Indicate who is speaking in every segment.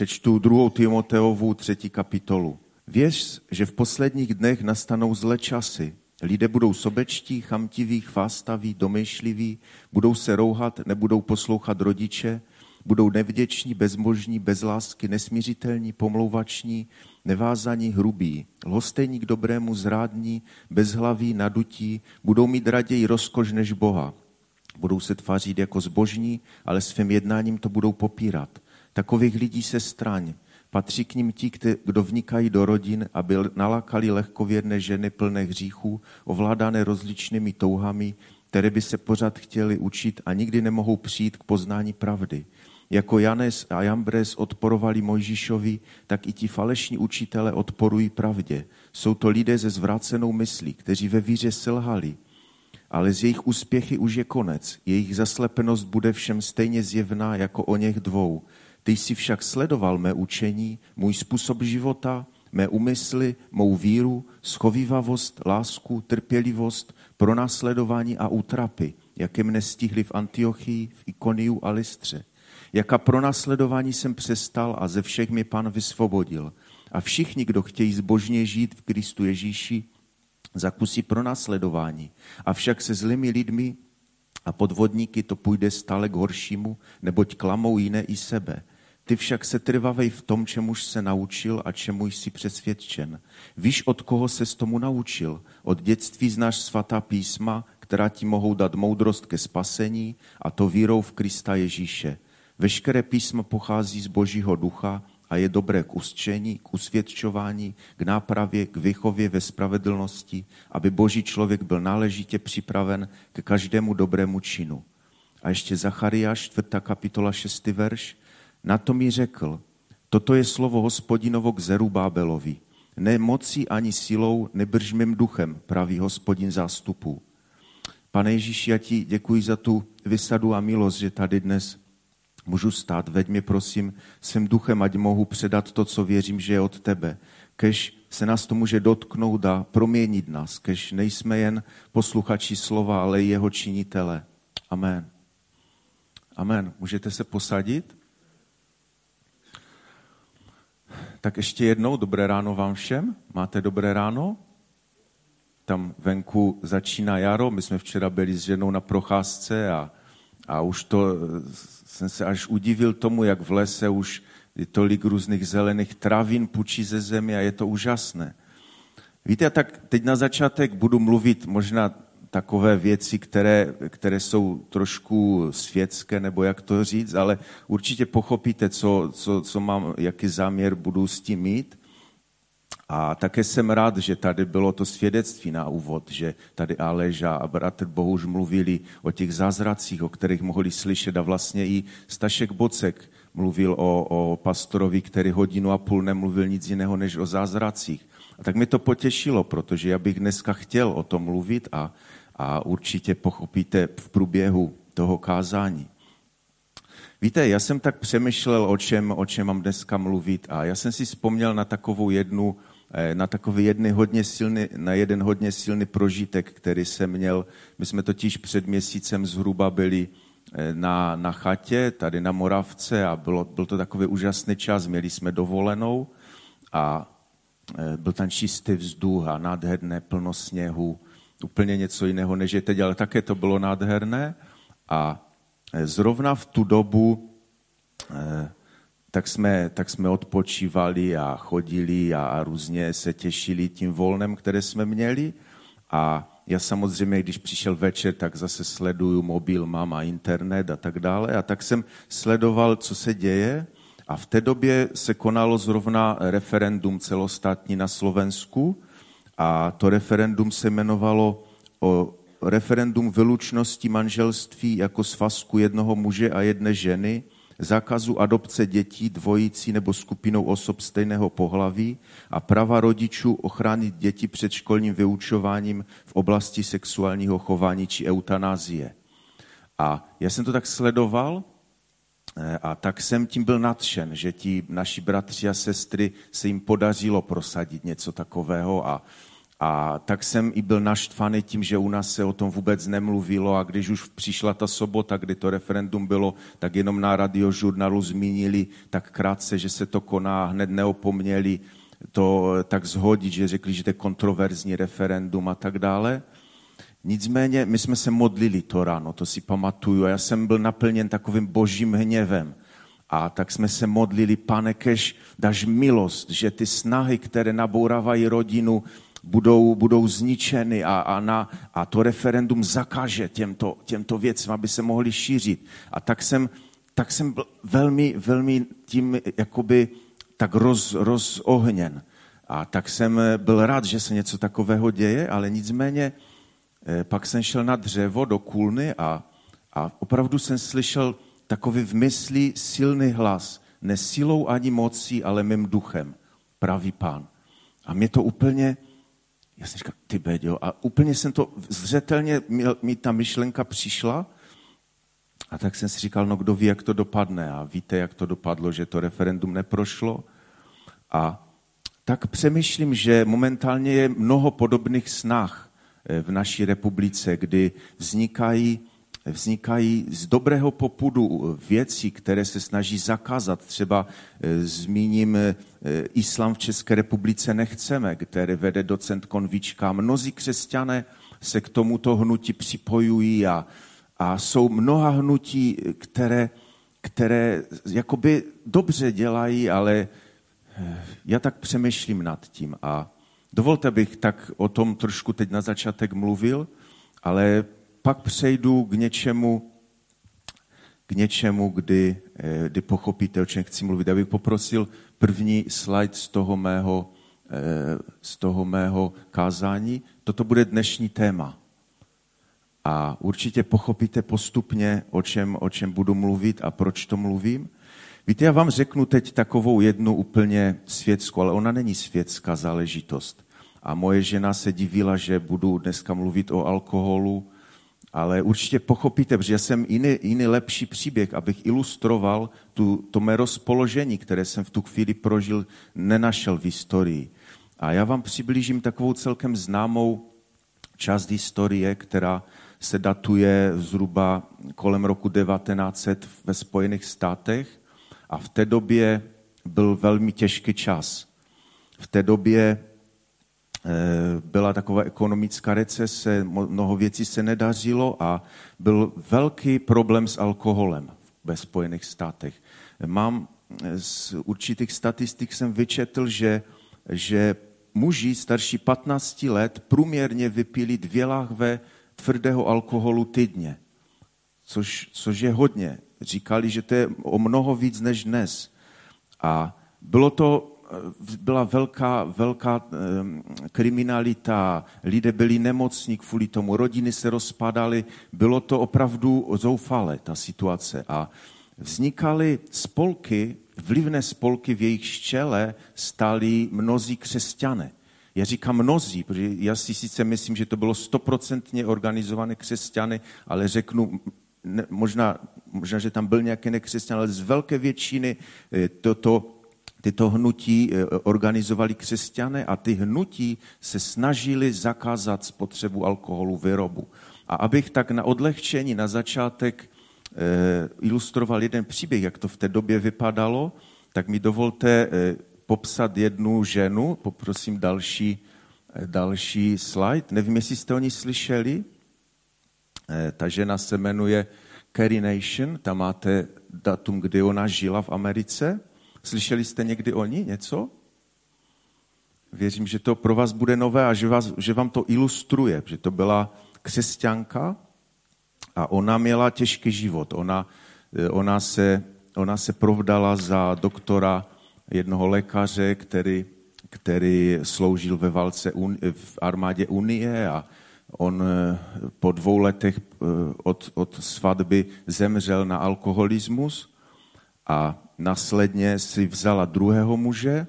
Speaker 1: Přečtu druhou Timoteovu třetí kapitolu. Věř, že v posledních dnech nastanou zlé časy. Lidé budou sobečtí, chamtiví, chvástaví, domýšliví, budou se rouhat, nebudou poslouchat rodiče, budou nevděční, bezmožní, bez lásky, nesmířitelní, pomlouvační, nevázaní, hrubí, lhostejní k dobrému, zrádní, bezhlaví, nadutí, budou mít raději rozkoš než Boha. Budou se tvářit jako zbožní, ale svým jednáním to budou popírat. Takových lidí se straň. Patří k ním ti, kdo vnikají do rodin, aby nalákali lehkověrné ženy plné hříchů, ovládané rozličnými touhami, které by se pořád chtěli učit a nikdy nemohou přijít k poznání pravdy. Jako Janes a Jambres odporovali Mojžíšovi, tak i ti falešní učitele odporují pravdě. Jsou to lidé ze zvrácenou myslí, kteří ve víře selhali, ale z jejich úspěchy už je konec. Jejich zaslepenost bude všem stejně zjevná jako o něch dvou. Ty jsi však sledoval mé učení, můj způsob života, mé úmysly, mou víru, schovývavost, lásku, trpělivost, pronásledování a útrapy, jaké mne stihly v Antiochii, v Ikoniu a Listře. Jaká pronásledování jsem přestal a ze všech mi pan vysvobodil. A všichni, kdo chtějí zbožně žít v Kristu Ježíši, zakusí pronásledování. Avšak se zlými lidmi a podvodníky to půjde stále k horšímu, neboť klamou jiné i sebe. Ty však se trvavej v tom, čemuž se naučil a čemu jsi přesvědčen. Víš, od koho se tomu naučil? Od dětství znáš svatá písma, která ti mohou dát moudrost ke spasení, a to vírou v Krista Ježíše. Veškeré písmo pochází z Božího ducha a je dobré k ustčení, k usvědčování, k nápravě, k vychově ve spravedlnosti, aby Boží člověk byl náležitě připraven ke každému dobrému činu. A ještě Zachariáš, 4. kapitola, 6. verš. Na to mi řekl, toto je slovo hospodinovo k Zerubábelovi. Ne mocí ani silou, nebrž mým duchem, praví hospodin zástupů. Pane Ježíši, já ti děkuji za tu vysadu a milost, že tady dnes můžu stát. Veď mě prosím svým duchem, ať mohu předat to, co věřím, že je od tebe. Kež se nás to může dotknout a proměnit nás. Kež nejsme jen posluchači slova, ale i jeho činitele. Amen. Amen. Můžete se posadit? Tak ještě jednou dobré ráno vám všem. Máte dobré ráno? Tam venku začíná jaro. My jsme včera byli s ženou na procházce a, a už to jsem se až udivil tomu, jak v lese už je tolik různých zelených travin pučí ze země a je to úžasné. Víte, tak teď na začátek budu mluvit možná takové věci, které, které jsou trošku světské, nebo jak to říct, ale určitě pochopíte, co, co, co mám, jaký záměr budu s tím mít. A také jsem rád, že tady bylo to svědectví na úvod, že tady Aleža a bratr Bohuž mluvili o těch zázracích, o kterých mohli slyšet a vlastně i Stašek Bocek mluvil o, o pastorovi, který hodinu a půl nemluvil nic jiného než o zázracích. A tak mi to potěšilo, protože já bych dneska chtěl o tom mluvit a, a určitě pochopíte v průběhu toho kázání. Víte, já jsem tak přemýšlel, o čem, o čem mám dneska mluvit a já jsem si vzpomněl na takovou jednu Eh, na takový jedny hodně silný, na jeden hodně silný prožitek, který jsem měl. My jsme totiž před měsícem zhruba byli eh, na, na chatě, tady na Moravce a bylo, byl to takový úžasný čas, měli jsme dovolenou a byl tam čistý vzduch a nádherné, plno sněhu, úplně něco jiného než je teď, ale také to bylo nádherné a zrovna v tu dobu tak jsme, tak jsme odpočívali a chodili a, a různě se těšili tím volnem, které jsme měli. A já samozřejmě, když přišel večer, tak zase sleduju mobil, mám a internet a tak dále. A tak jsem sledoval, co se děje. A v té době se konalo zrovna referendum celostátní na Slovensku. A to referendum se jmenovalo o referendum vylučnosti manželství jako svazku jednoho muže a jedné ženy – zákazu adopce dětí dvojicí nebo skupinou osob stejného pohlaví a prava rodičů ochránit děti před školním vyučováním v oblasti sexuálního chování či eutanázie. A já jsem to tak sledoval a tak jsem tím byl nadšen, že ti naši bratři a sestry se jim podařilo prosadit něco takového a, A tak jsem i byl naštvaný tím, že u nás se o tom vůbec nemluvilo a když už přišla ta sobota, kdy to referendum bylo, tak jenom na radiožurnálu zmínili tak krátce, že se to koná, hned neopomněli to tak zhodit, že řekli, že to je kontroverzní referendum a tak dále. Nicméně my jsme se modlili to ráno, to si pamatuju. A já jsem byl naplněn takovým božím hněvem. A tak jsme se modlili, pane, kež dáš milost, že ty snahy, které nabourávají rodinu, budou, budou zničeny a, a, na, a to referendum zakáže těmto, těmto věcem, aby se mohli šířit. A tak jsem, tak jsem byl velmi, velmi tím jakoby tak roz, rozohněn. A tak jsem byl rád, že se něco takového děje, ale nicméně eh, pak jsem šel na dřevo do kůlny a, a opravdu jsem slyšel takový v mysli silný hlas. Ne silou ani mocí, ale mým duchem. Pravý pán. A mě to úplně, já jsem říkal, ty Beďo, a úplně jsem to, zřetelně mi, ta myšlenka přišla a tak jsem si říkal, no kdo ví, jak to dopadne. A víte, jak to dopadlo, že to referendum neprošlo. A tak přemýšlím, že momentálně je mnoho podobných snah eh, v naší republice, kdy vznikají, vznikají z dobrého popudu věci, které se snaží zakázat. Třeba eh, zmíním eh, Islám v České republice nechceme, které vede docent Konvička. Mnozí křesťané se k tomuto hnutí připojují a, a jsou mnoha hnutí, které, které jakoby dobře dělají, ale já tak přemýšlím nad tím a dovolte bych tak o tom trošku teď na začátek mluvil, ale pak přejdu k něčemu, k něčemu, kdy, eh, kdy pochopíte, o čem chci mluvit. Já bych poprosil první slide z toho mého, eh, z toho mého kázání. Toto bude dnešní téma. A určitě pochopíte postupně, o čem, o čem budu mluvit a proč to mluvím. Víte, já vám řeknu teď takovou jednu úplně světskou, ale ona není světská záležitost. A moje žena se divila, že budu dneska mluvit o alkoholu, ale určitě pochopíte, že jsem jiný, jiný lepší příběh, abych ilustroval tu, to mé rozpoložení, které jsem v tu chvíli prožil, nenašel v historii. A já vám přiblížím takovou celkem známou část historie, která se datuje zhruba kolem roku 1900 ve Spojených státech. A v té době byl velmi těžký čas. V té době eh, byla taková ekonomická recese, mnoho věcí se nedařilo a byl velký problém s alkoholem ve Spojených státech. Mám eh, z určitých statistik jsem vyčetl, že, že muži starší 15 let průměrně vypili dvě lahve tvrdého alkoholu týdně, což, což je hodně říkali, že to je o mnoho víc než dnes. A bylo to, byla velká, velká kriminalita, lidé byli nemocní kvůli tomu, rodiny se rozpadaly, bylo to opravdu zoufalé, ta situace. A vznikaly spolky, vlivné spolky, v jejich čele stali mnozí křesťané. Já říkám mnozí, protože já si sice myslím, že to bylo stoprocentně organizované křesťany, ale řeknu možná, možná, že tam byl nějaký nekřesťan, ale z velké většiny eh, toto, tyto hnutí eh, organizovali křesťané a ty hnutí se snažili zakázat spotřebu alkoholu, výrobu. A abych tak na odlehčení, na začátek eh, ilustroval jeden příběh, jak to v té době vypadalo, tak mi dovolte popsat jednu ženu, poprosím další, další slide. Nevím, jestli jste o ní slyšeli. Ta žena se jmenuje Carrie Nation, tam máte datum, kdy ona žila v Americe. Slyšeli jste někdy o ní něco? Věřím, že to pro vás bude nové a že, vás, že vám to ilustruje, že to byla křesťanka a ona měla těžký život. Ona, eh, ona, se, ona se provdala za doktora jednoho lékaře, který, který sloužil ve válce v armádě Unie a On eh, po dvou letech eh, od, od svatby zemřel na alkoholismus a následně si vzala druhého muže,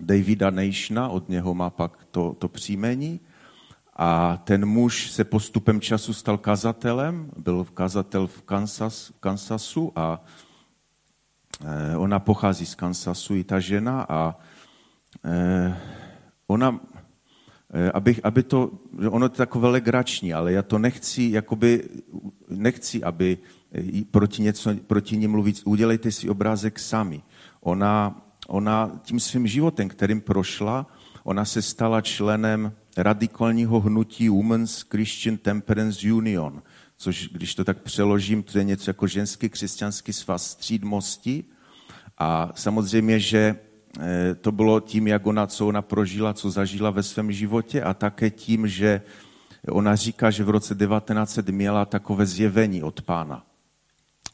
Speaker 1: Davida Nationa, od něho má pak to, to příjmení. A ten muž se postupem času stal kazatelem, byl kazatel v, Kansas, v Kansasu a eh, ona pochází z Kansasu, i ta žena, a ona eh, aby, aby to, ono je takové legrační, ale já to nechci, jakoby, nechci, aby proti, něco, proti ní mluvit. Udělejte si obrázek sami. Ona, ona tím svým životem, kterým prošla, ona se stala členem radikálního hnutí Women's Christian Temperance Union, což když to tak přeložím, to je něco jako ženský křesťanský svaz střídmosti. A samozřejmě, že eh, to bylo tím, jak ona, co ona prožila, co zažila ve svém životě a také tím, že ona říká, že v roce 1900 měla takové zjevení od pána.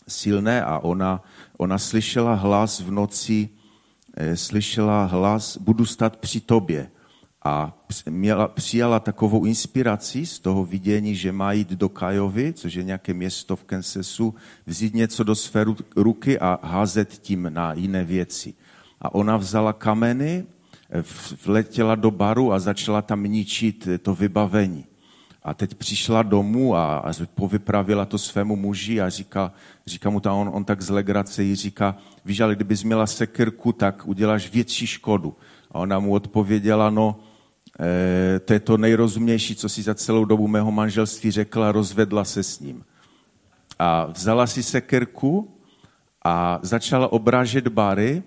Speaker 1: Silné a ona, ona slyšela hlas v noci, eh, slyšela hlas, budu stát při tobě a měla, přijala takovou inspiraci z toho vidění, že má jít do Kajovy, což je nějaké město v Kansasu, vzít něco do své ruky a házet tím na jiné věci. A ona vzala kameny, vletěla do baru a začala tam ničit to vybavení. A teď přišla domů a, povypravila to svému muži a říká, říká mu to, on, on tak z legrace jí říká, víš, ale kdybys měla sekirku, tak uděláš větší škodu. A ona mu odpověděla, no, Eh, to je to nejrozumnější, co si za celou dobu mého manželství řekla, rozvedla se s ním. A vzala si sekerku a začala obrážet bary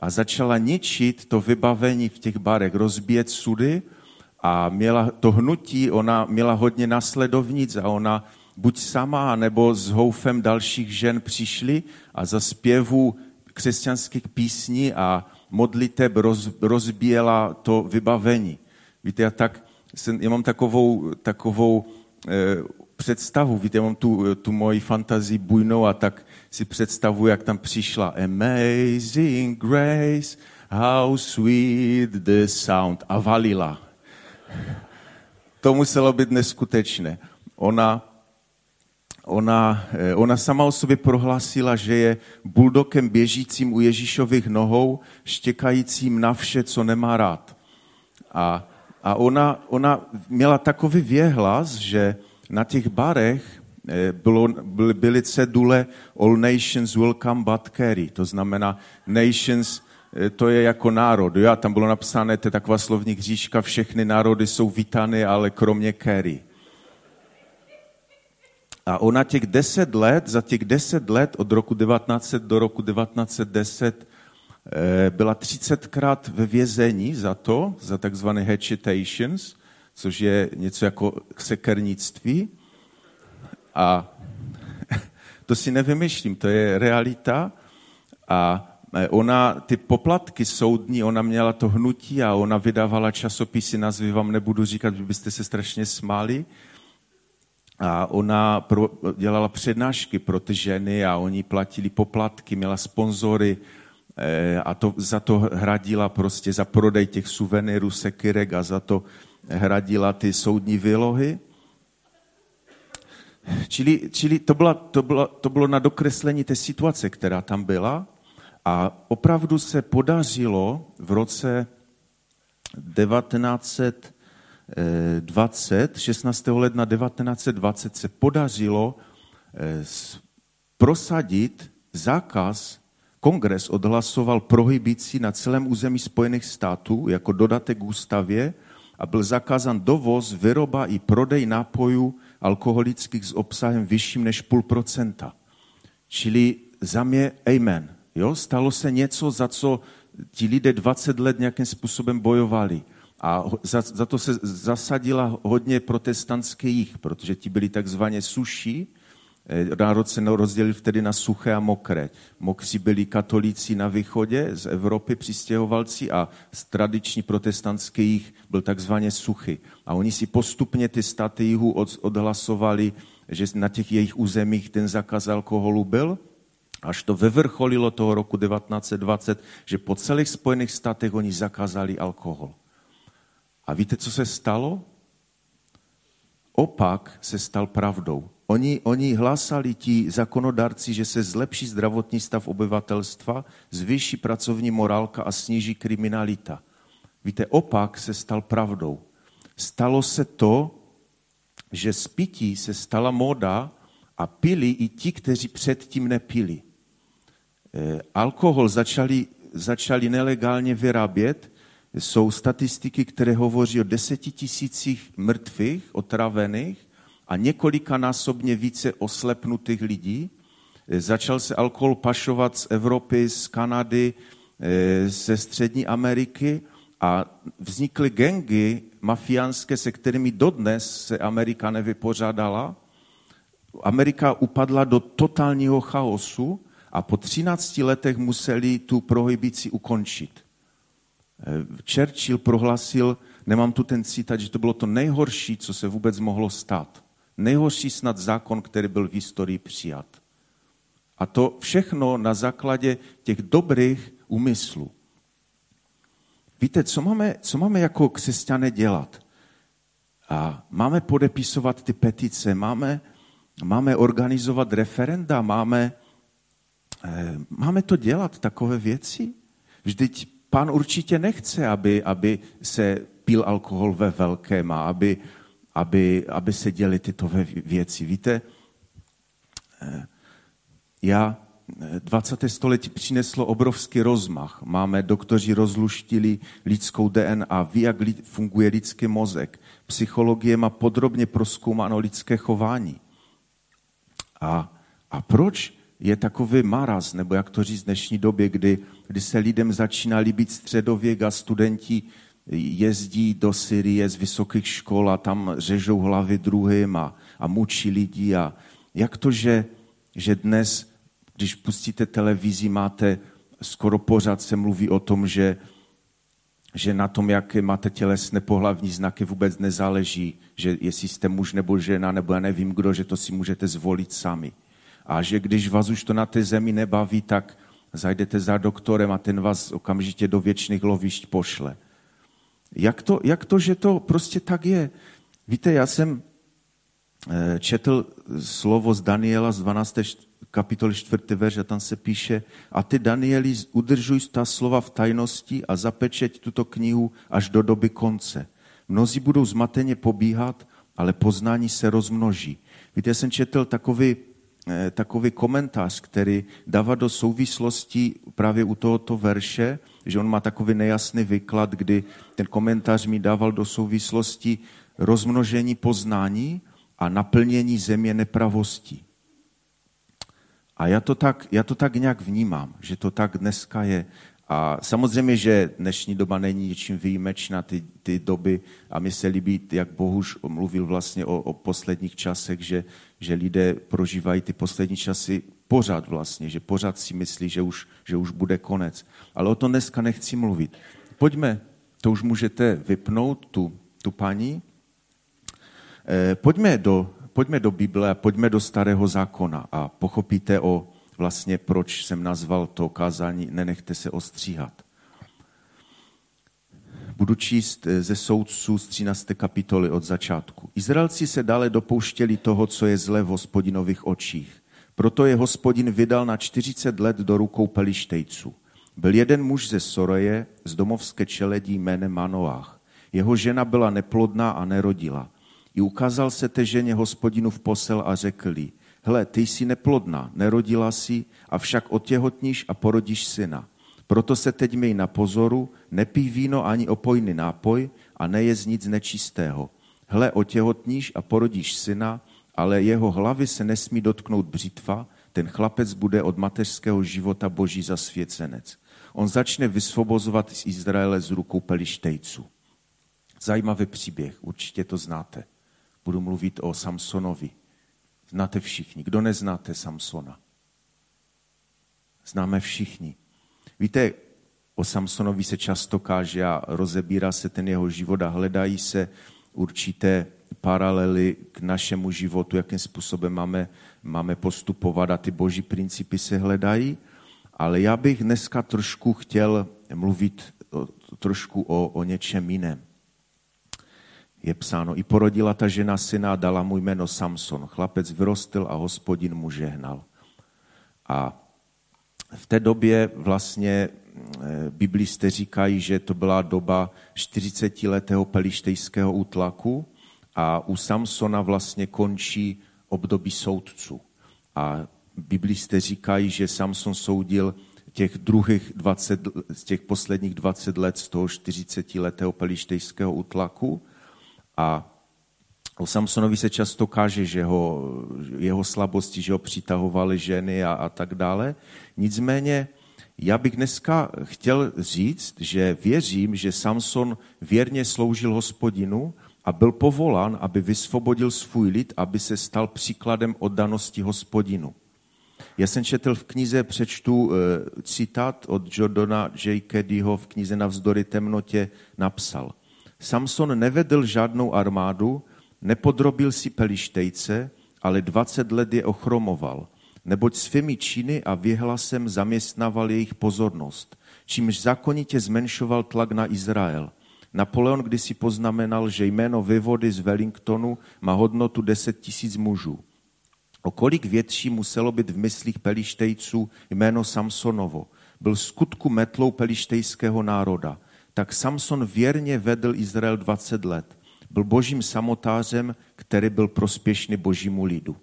Speaker 1: a začala ničit to vybavení v těch barech, rozbíjet sudy a měla to hnutí, ona měla hodně nasledovnic a ona buď sama, nebo s houfem dalších žen přišli a za zpěvu křesťanských písní a modliteb roz, rozbíjela to vybavení. Víte, já, tak, jsem, já mám takovou, takovou e, představu, víte, já mám tu, tu moji fantazii bujnou a tak si představuji, jak tam přišla Amazing Grace, how sweet the sound a valila. To muselo být neskutečné. Ona, ona, eh, ona sama o sobě prohlásila, že je buldokem běžícím u Ježíšových nohou, štěkajícím na vše, co nemá rád. A a ona, ona měla takový věhlas, že na těch barech bylo, byly, cedule All nations will come but carry. To znamená, nations, eh, to je jako národ. Jo? A tam bylo napsané, to je taková slovní hříška, všechny národy jsou vítány, ale kromě Kerry. A ona těch deset let, za těch deset let od roku 1900 do roku 1910 Eh, byla 30krát ve vězení za to, za takzvané hechitations, což je něco jako sekernictví. A to si nevymýšlím, to je realita. A eh, ona, ty poplatky soudní, ona měla to hnutí a ona vydávala časopisy, nazvy vám nebudu říkat, byste se strašně smáli. A ona pro, dělala přednášky pro ty ženy a oni platili poplatky, měla sponzory, Eh, a to, za to hradila prostě za prodej těch suvenýrů sekyrek a za to hradila ty soudní výlohy. Čili, čili to, byla, to, bylo, to bylo na dokreslení té situace, která tam byla a opravdu se podařilo v roce 1920, 16. ledna 1920 se podařilo eh, prosadit zákaz Kongres odhlasoval prohibici na celém území Spojených států jako dodatek ústavě a byl zakázán dovoz, výroba i prodej nápojů alkoholických s obsahem vyšším než půl procenta. Čili za mě amen. Jo? Stalo se něco, za co ti lidé 20 let nějakým způsobem bojovali. A za, za to se zasadila hodně protestantských, protože ti byli takzvaně suší, národ se rozdělil vtedy na suché a mokré. Mokří byli katolíci na východě z Evropy, přistěhovalci a z tradiční protestantských byl takzvaně suchy. A oni si postupně ty státy jihu odhlasovali, že na těch jejich územích ten zákaz alkoholu byl, až to vyvrcholilo toho roku 1920, že po celých Spojených státech oni zakázali alkohol. A víte, co se stalo? Opak se stal pravdou. Oni, oni hlásali ti zákonodárci, že se zlepší zdravotní stav obyvatelstva, zvýší pracovní morálka a sníží kriminalita. Víte, opak se stal pravdou. Stalo se to, že z pití se stala móda a pili i ti, kteří předtím nepili. E, alkohol začali, začali nelegálně vyrábět, jsou statistiky, které hovoří o deseti tisících mrtvých, otravených a několika násobně více oslepnutých lidí. Začal se alkohol pašovat z Evropy, z Kanady, eh, ze Střední Ameriky a vznikly gengy mafiánské, se kterými dodnes se Amerika nevypořádala. Amerika upadla do totálního chaosu a po 13 letech museli tu prohybici ukončit. Churchill prohlásil, nemám tu ten citát, že to bylo to nejhorší, co se vůbec mohlo stát. Nejhorší snad zákon, který byl v historii přijat. A to všechno na základě těch dobrých úmyslů. Víte, co máme, co máme jako křesťané dělat? A máme podepisovat ty petice, máme, máme organizovat referenda, máme, eh, máme to dělat, takové věci? Vždyť pán určitě nechce, aby, aby se pil alkohol ve velkém a aby, aby, aby se děly tyto věci. Víte, eh, já 20. století přineslo obrovský rozmach. Máme doktoři rozluštili lidskou DNA, ví, jak funguje lidský mozek. Psychologie má podrobně proskoumáno lidské chování. A, a proč je takový maraz, nebo jak to říct v dnešní době, kdy, kdy se lidem začíná líbit středověk a studenti jezdí do Syrie z vysokých škol a tam řežou hlavy druhým a, a mučí lidi. A jak to, že, že dnes když pustíte televizi, máte skoro pořád se mluví o tom, že, že na tom, jaké máte tělesné pohlavní znaky, vůbec nezáleží, že jestli jste muž nebo žena, nebo já nevím kdo, že to si můžete zvolit sami. A že když vás už to na té zemi nebaví, tak zajdete za doktorem a ten vás okamžitě do věčných lovišť pošle. Jak to, jak to, že to prostě tak je? Víte, já jsem eh, četl slovo z Daniela z 12 kapitoly 4. verš a tam se píše, a ty, Danieli, udržuj ta slova v tajnosti a zapečeť tuto knihu až do doby konce. Mnozí budou zmateně pobíhat, ale poznání se rozmnoží. Víte, já jsem četl takový, eh, takový komentář, který dává do souvislosti právě u tohoto verše, že on má takový nejasný výklad, kdy ten komentář mi dával do souvislosti rozmnožení poznání a naplnění země nepravostí. A já to, tak, já to tak nějak vnímám, že to tak dneska je. A samozřejmě, že dnešní doba není ničím výjimečná, ty, ty doby, a mi se líbí, jak Bohuž mluvil vlastně o, o posledních časech, že, že lidé prožívají ty poslední časy pořád vlastně, že pořád si myslí, že už, že už bude konec. Ale o tom dneska nechci mluvit. Pojďme, to už můžete vypnout, tu, tu paní. Eh, pojďme do pojďme do Bible a pojďme do Starého zákona a pochopíte o vlastně, proč jsem nazval to kázání Nenechte se ostříhat. Budu číst eh, ze soudců z 13. kapitoly od začátku. Izraelci se dále dopouštěli toho, co je zlé v hospodinových očích. Proto je hospodin vydal na 40 let do rukou pelištejců. Byl jeden muž ze Soroje, z domovské čeledí jménem Manoách. Jeho žena byla neplodná a nerodila. I ukázal se té ženě hospodinu v posel a řekl jí, hle, ty jsi neplodná, nerodila si, avšak otěhotníš a porodíš syna. Proto se teď měj na pozoru, nepij víno ani opojný nápoj a nejez nic nečistého. Hle, otěhotníš a porodíš syna, ale jeho hlavy se nesmí dotknout břitva, ten chlapec bude od mateřského života boží zasvěcenec. On začne vysvobozovat z Izraele z rukou pelištejců. Zajímavý příběh, určitě to znáte budu mluvit o Samsonovi. Znáte všichni. Kdo neznáte Samsona? Známe všichni. Víte, o Samsonovi se často káže a rozebírá se ten jeho život a hledají se určité paralely k našemu životu, jakým způsobem máme, máme postupovat a ty boží principy se hledají. Ale já bych dneska trošku chtěl mluvit trošku o, o něčem jiném je psáno, i porodila ta žena syna a dala mu jméno Samson. Chlapec vyrostl a hospodin mu žehnal. A v té době vlastně eh, biblisté říkají, že to byla doba 40-letého pelištejského útlaku a u Samsona vlastně končí období soudců. A biblisté říkají, že Samson soudil těch druhých 20, z těch posledních 20 let z toho 40 letého pelištejského útlaku. A o Samsonovi se často káže, že ho, jeho slabosti, že ho přitahovaly ženy a, a tak dále. Nicméně já bych dneska chtěl říct, že věřím, že Samson věrně sloužil hospodinu a byl povolán, aby vysvobodil svůj lid, aby se stal příkladem oddanosti hospodinu. Já jsem četl v knize, přečtu e, citát od Jordana J. Kedyho v knize Navzdory temnotě napsal. Samson nevedl žádnou armádu, nepodrobil si pelištejce, ale 20 let je ochromoval, neboť svými činy a vyhlasem zaměstnával jejich pozornost, čímž zákonitě zmenšoval tlak na Izrael. Napoleon kdysi poznamenal, že jméno vyvody z Wellingtonu má hodnotu 10 tisíc mužů. O kolik větší muselo být v myslích pelištejců jméno Samsonovo. Byl skutku metlou pelištejského národa. Tak Samson věrně vedl Izrael 20 let. Byl božím samotářem, který byl prospěšný božímu lidu.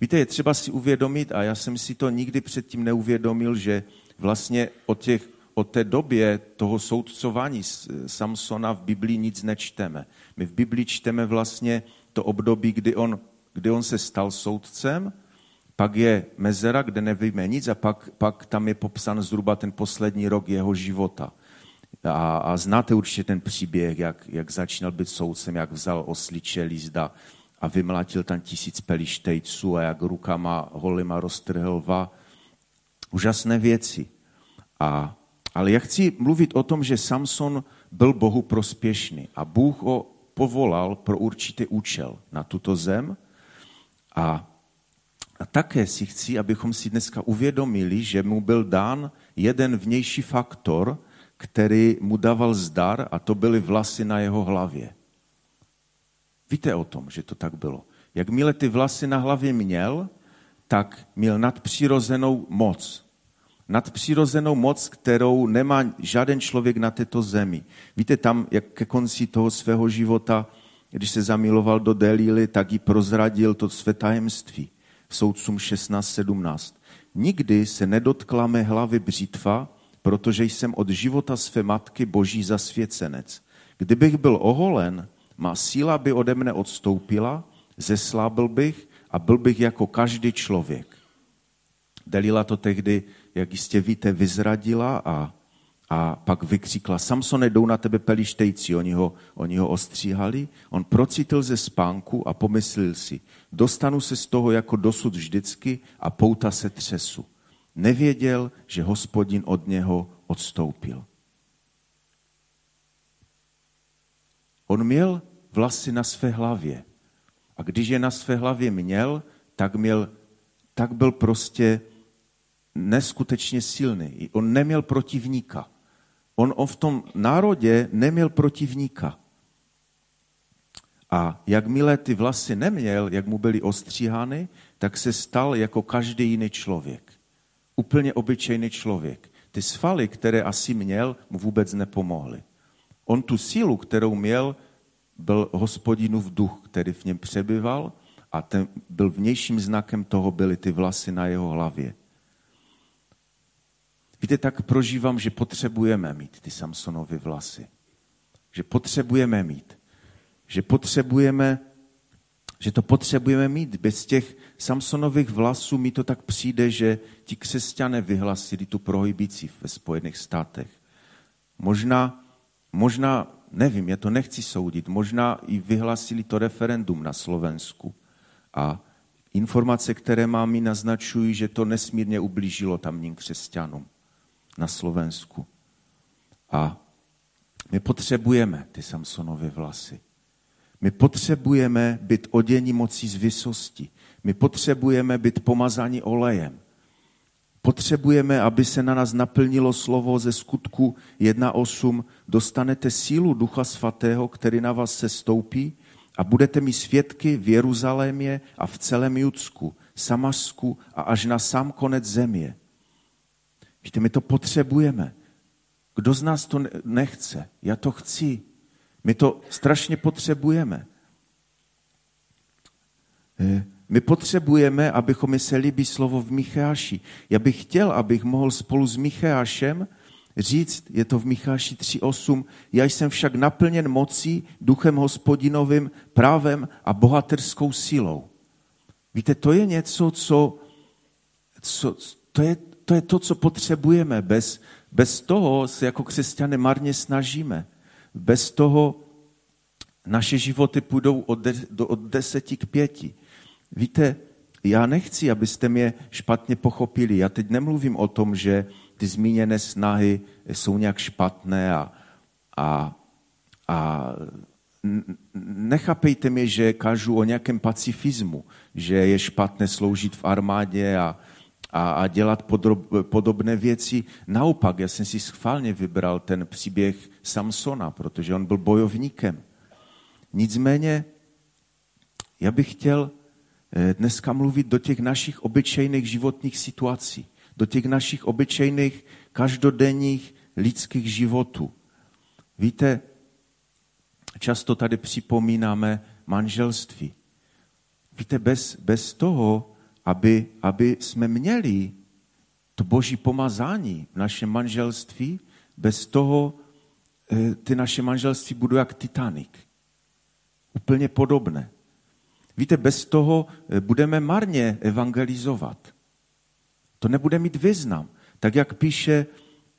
Speaker 1: Víte, je třeba si uvědomit, a já jsem si to nikdy předtím neuvědomil, že vlastně o, těch, o té době toho soudcování Samsona v Biblii nic nečteme. My v Biblii čteme vlastně to období, kdy on kdy on se stal soudcem, pak je mezera, kde nevíme nic a pak, pak tam je popsán zhruba ten poslední rok jeho života. A, a znáte určitě ten příběh, jak, jak začínal být soudcem, jak vzal osliče lízda a vymlátil tam tisíc pelištejců a jak rukama holima roztrhl va. Úžasné věci. A, ale já chci mluvit o tom, že Samson byl Bohu prospěšný a Bůh ho povolal pro určitý účel na tuto zem – a, a také si chci, abychom si dneska uvědomili, že mu byl dán jeden vnější faktor, který mu dával zdar a to byly vlasy na jeho hlavě. Víte o tom, že to tak bylo. Jakmile ty vlasy na hlavě měl, tak měl nadpřirozenou moc. Nadpřirozenou moc, kterou nemá žádný člověk na této zemi. Víte, tam, jak ke konci toho svého života když se zamiloval do Delíly, tak jí prozradil to své tajemství. Soudcům 16.17. Nikdy se nedotkla mé hlavy břitva, protože jsem od života své matky boží zasvěcenec. Kdybych byl oholen, má síla by ode mne odstoupila, zeslábil bych a byl bych jako každý člověk. Delila to tehdy, jak jistě víte, vyzradila a a pak vykřikla, Samsone, jdou na tebe pelištejci, oni ho, oni ho ostříhali. On procítil ze spánku a pomyslel si, dostanu se z toho jako dosud vždycky a pouta se třesu. Nevěděl, že hospodin od něho odstoupil. On měl vlasy na své hlavě. A když je na své hlavě měl, tak, měl, tak byl prostě neskutečně silný. On neměl protivníka on, v tom národě neměl protivníka. A jakmile ty vlasy neměl, jak mu byly ostříhány, tak se stal jako každý jiný člověk. Úplně obyčejný člověk. Ty svaly, které asi měl, mu vůbec nepomohly. On tu sílu, kterou měl, byl hospodinův duch, který v něm přebyval a ten byl vnějším znakem toho byly ty vlasy na jeho hlavě. Víte, tak prožívám, že potřebujeme mít ty Samsonovy vlasy. Že potřebujeme mít. Že potřebujeme, že to potřebujeme mít. Bez těch Samsonových vlasů mi to tak přijde, že ti křesťané vyhlasili tu prohybici ve Spojených státech. Možná, možná, nevím, já to nechci soudit, možná i vyhlasili to referendum na Slovensku. A informace, které mám, mi naznačují, že to nesmírně ublížilo tamním křesťanům na Slovensku. A my potřebujeme ty Samsonovy vlasy. My potřebujeme být odění mocí z vysosti. My potřebujeme být pomazáni olejem. Potřebujeme, aby se na nás naplnilo slovo ze skutku 1.8. Dostanete sílu Ducha Svatého, který na vás se stoupí a budete mi svědky v Jeruzalémě a v celém Judsku, Samařsku a až na sám konec země. Víte, my to potřebujeme. Kdo z nás to nechce? Já to chci. My to strašně potřebujeme. Eh, My potřebujeme, abychom se líbí slovo v Micháši. Já bych chtěl, abych mohl spolu s Michášem říct, je to v Micháši 3.8, já jsem však naplněn mocí, duchem hospodinovým, právem a bohaterskou silou. Víte, to je něco, co, co to, je, to je to, co potřebujeme. Bez, bez toho se jako křesťané marně snažíme. Bez toho naše životy půjdou od, de, do, od deseti k pěti. Víte, já nechci, abyste mě špatně pochopili. Já teď nemluvím o tom, že ty zmíněné snahy jsou nějak špatné a, a, a nechápejte mě, že kažu o nějakém pacifismu, že je špatné sloužit v armádě a, a, a dělat podrob, podobné věci. Naopak, já jsem si schválně vybral ten příběh Samsona, protože on byl bojovníkem. Nicméně, já bych chtěl eh, dneska mluvit do těch našich obyčejných životních situací, do těch našich obyčejných každodenních lidských životů. Víte, často tady připomínáme manželství. Víte, bez, bez toho, aby, aby jsme měli to boží pomazání v našem manželství, bez toho eh, ty naše manželství budou jak Titanic. Úplně podobné. Víte, bez toho eh, budeme marně evangelizovat. To nebude mít význam. Tak jak píše,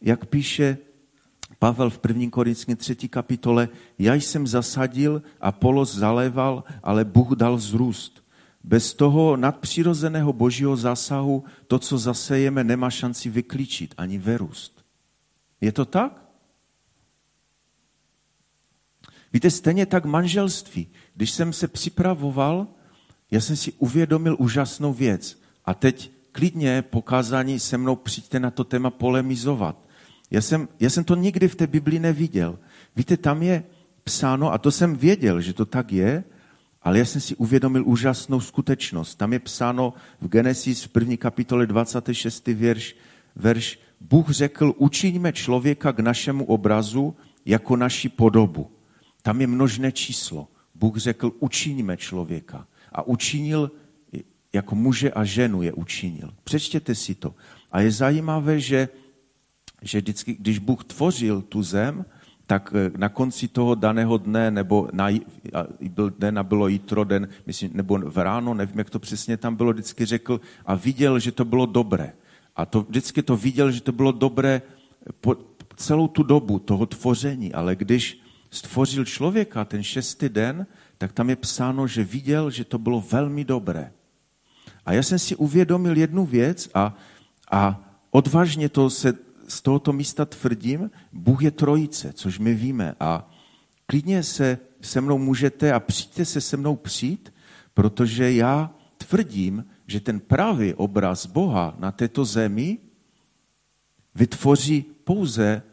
Speaker 1: jak píše Pavel v 1. Korinském 3. kapitole, já jsem zasadil a polos zaléval, ale Bůh dal vzrůst. Bez toho nadpřirozeného božího zásahu to, co zasejeme, nemá šanci vyklíčit ani vyrůst. Je to tak? Víte, stejně tak manželství. Když jsem se připravoval, já jsem si uvědomil úžasnou věc. A teď klidně pokázání se mnou přijďte na to téma polemizovat. Já jsem, já jsem to nikdy v té Biblii neviděl. Víte, tam je psáno, a to jsem věděl, že to tak je, ale já jsem si uvědomil úžasnou skutečnost. Tam je psáno v Genesis v první kapitole 26. verš, verš Bůh řekl, učiňme člověka k našemu obrazu jako naši podobu. Tam je množné číslo. Bůh řekl, učiňme člověka. A učinil jako muže a ženu je učinil. Přečtěte si to. A je zajímavé, že, že vždycky, když Bůh tvořil tu zem, tak eh, na konci toho daného dne, nebo na, byl den a bylo jitro den, myslím, nebo v ráno, nevím, jak to přesně tam bylo, vždycky řekl a viděl, že to bylo dobré. A to, vždycky to viděl, že to bylo dobré po celou tu dobu toho tvoření, ale když stvořil člověka ten šestý den, tak tam je psáno, že viděl, že to bylo velmi dobré. A já jsem si uvědomil jednu věc a, a odvážně to se z tohoto místa tvrdím, Bůh je trojice, což my víme. A klidně se se mnou můžete a přijďte se se mnou přijít, protože já tvrdím, že ten pravý obraz Boha na této zemi vytvoří pouze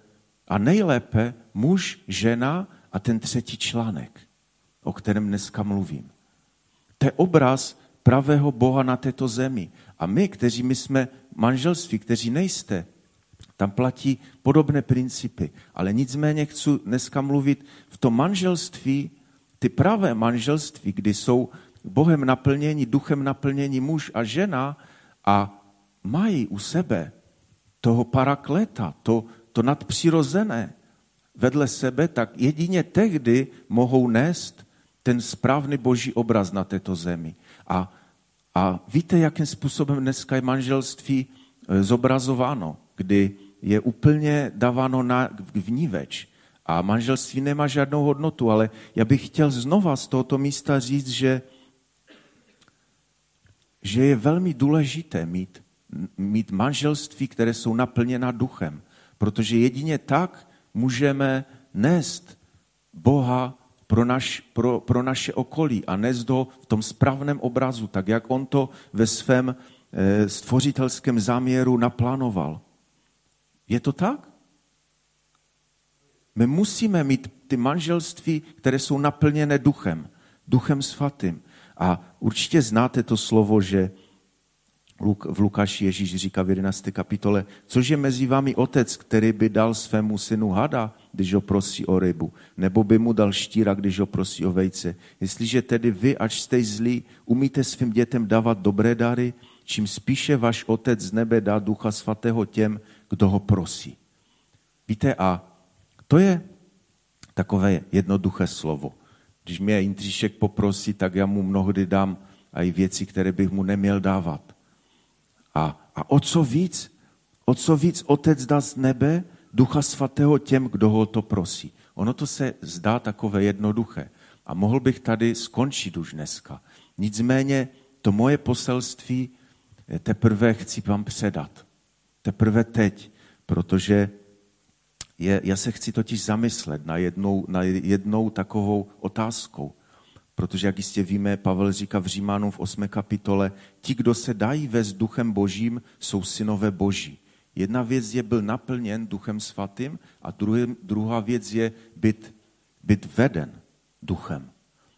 Speaker 1: a nejlépe muž, žena a ten třetí článek, o kterém dneska mluvím. To je obraz pravého Boha na této zemi. A my, kteří my jsme manželství, kteří nejste, tam platí podobné principy. Ale nicméně chci dneska mluvit v tom manželství, ty pravé manželství, kdy jsou Bohem naplnění, duchem naplnění muž a žena a mají u sebe toho parakleta, to, to nadpřirozené vedle sebe, tak jedině tehdy mohou nést ten správný boží obraz na této zemi. A, a víte, jakým způsobem dneska je manželství e, zobrazováno, kdy je úplně dáváno na vníveč. A manželství nemá žádnou hodnotu, ale já bych chtěl znova z tohoto místa říct, že, že je velmi důležité mít, mít manželství, které jsou naplněna duchem. Protože jedině tak můžeme nést Boha pro, naš, pro, pro naše okolí a nést ho v tom správném obrazu, tak jak on to ve svém e, stvořitelském záměru naplánoval. Je to tak? My musíme mít ty manželství, které jsou naplněné duchem, duchem svatým. A určitě znáte to slovo, že v Lukáši Ježíš říká v 11. kapitole, což je mezi vámi otec, který by dal svému synu hada, když ho prosí o rybu, nebo by mu dal štíra, když ho prosí o vejce. Jestliže tedy vy, ač jste zlí, umíte svým dětem dávat dobré dary, čím spíše váš Otec z nebe dá Ducha Svatého těm, kdo ho prosí. Víte, a to je takové jednoduché slovo. Když mě Jindříšek poprosí, tak já mu mnohdy dám i věci, které bych mu neměl dávat. A, a o co víc? O co víc Otec dá z nebe Ducha Svatého těm, kdo ho to prosí. Ono to se zdá takové jednoduché. A mohl bych tady skončit už dneska. Nicméně to moje poselství teprve chci vám předat. Teprve teď, protože je, já se chci totiž zamyslet na jednou, na jednou takovou otázkou. Protože, jak jistě víme, Pavel říká v Římanům v 8. kapitole, ti, kdo se dají vést duchem božím, jsou synové boží. Jedna věc je byl naplněn duchem svatým a druhý, druhá věc je být, být veden duchem.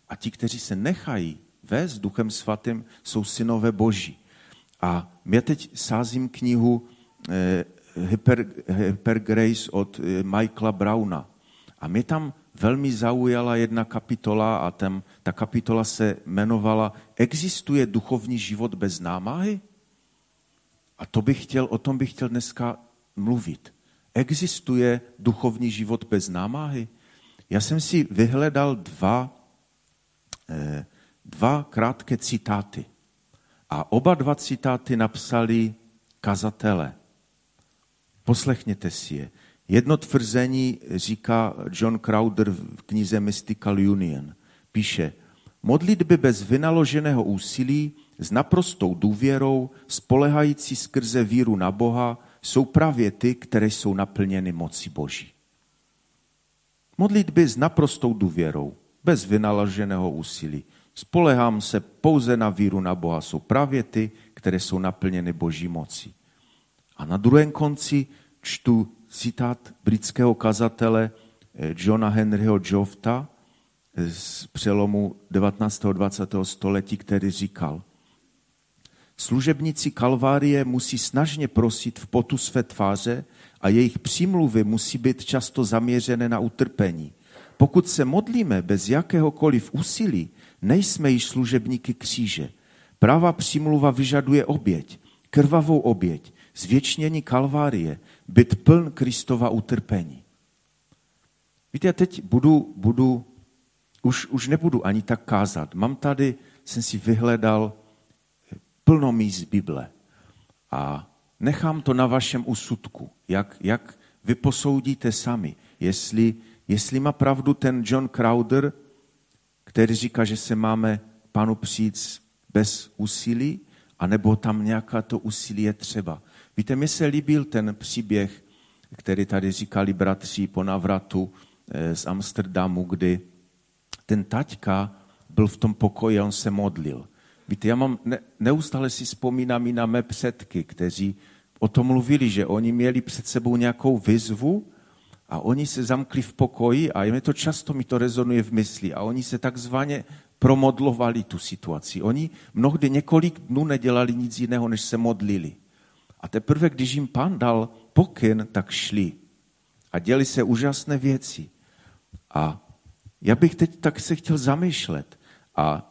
Speaker 1: A ti, kteří se nechají vést duchem svatým, jsou synové boží. A já teď sázím knihu Hyper, Hyper Grace od eh, Michaela Browna. A mě tam velmi zaujala jedna kapitola a tam, ta kapitola se jmenovala Existuje duchovní život bez námahy? A to bych chtěl, o tom bych chtěl dneska mluvit. Existuje duchovní život bez námahy? Já jsem si vyhledal dva, eh, dva krátké citáty. A oba dva citáty napsali kazatele. Poslechněte si je. Jedno tvrzení říká John Crowder v knize Mystical Union. Píše, modlitby bez vynaloženého úsilí s naprostou důvěrou, spolehající skrze víru na Boha, jsou právě ty, které jsou naplněny moci Boží. Modlitby s naprostou důvěrou, bez vynaloženého úsilí. Spolehám se pouze na víru na Boha. Jsou právě ty, které jsou naplněny Boží moci. A na druhém konci čtu citát britského kazatele eh, Johna Henryho Jofta z přelomu 19. a 20. století, který říkal, Služebníci Kalvárie musí snažně prosit v potu své tváře a jejich přímluvy musí být často zaměřené na utrpení. Pokud se modlíme bez jakéhokoliv úsilí, nejsme již služebníky kříže. Práva přímluva vyžaduje oběť, krvavou oběť, zvětšnění Kalvárie, být pln Kristova utrpení. Víte, já teď budu, budu už, už nebudu ani tak kázat. Mám tady, jsem si vyhledal plno míst Bible. A nechám to na vašem úsudku, jak, jak vy posoudíte sami, jestli, jestli má pravdu ten John Crowder, který říká, že se máme panu přijít bez úsilí, anebo tam nějaká to úsilí je třeba. Víte, mi se líbil ten příběh, který tady říkali bratři po navratu eh, z Amsterdamu, kdy ten taťka byl v tom pokoji a on se modlil. Víte, já mám, ne, neustále si vzpomínám i na mé předky, kteří o tom mluvili, že oni měli před sebou nějakou výzvu a oni se zamkli v pokoji a mě to často mi to rezonuje v mysli a oni se takzvaně promodlovali tu situaci. Oni mnohdy několik dnů nedělali nic jiného, než se modlili. A teprve, když jim pán dal pokyn, tak šli. A děli se úžasné věci. A já bych teď tak se chtěl zamýšlet a